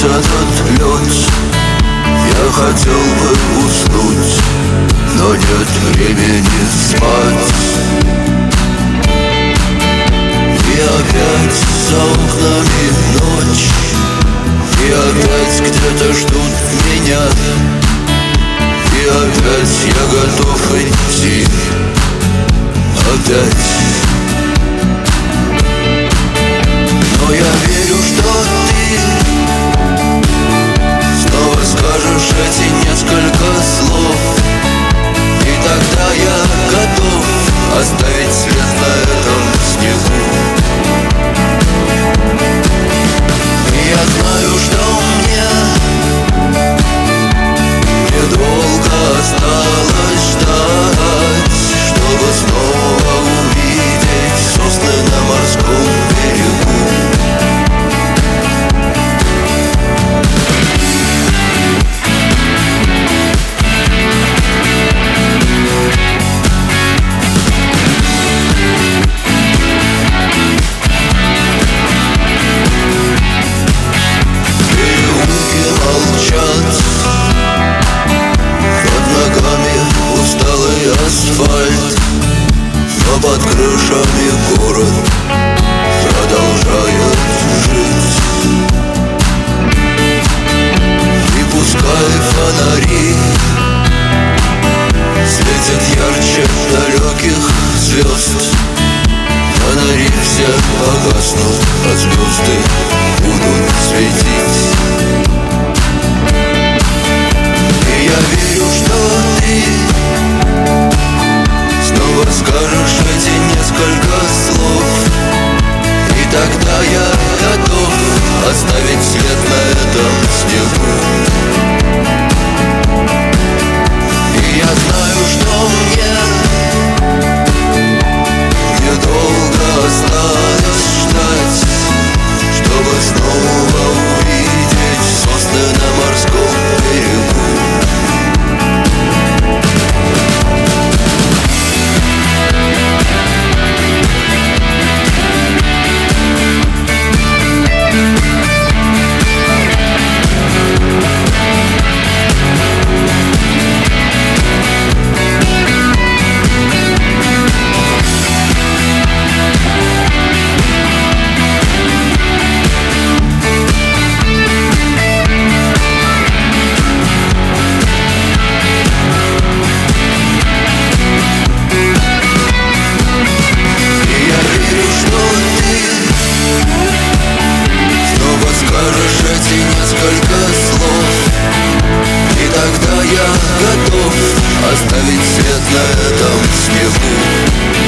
сквозь этот лед. Я хотел бы уснуть, но нет времени спать. И опять за окнами ночь И опять где-то ждут меня. И опять я готов идти. Опять. Под крышами город продолжает жить. И пускай фонари светят ярче далеких звезд. Фонари все погаснут, а звезды будут светить несколько слов. И тогда я готов оставить свет на этом снегу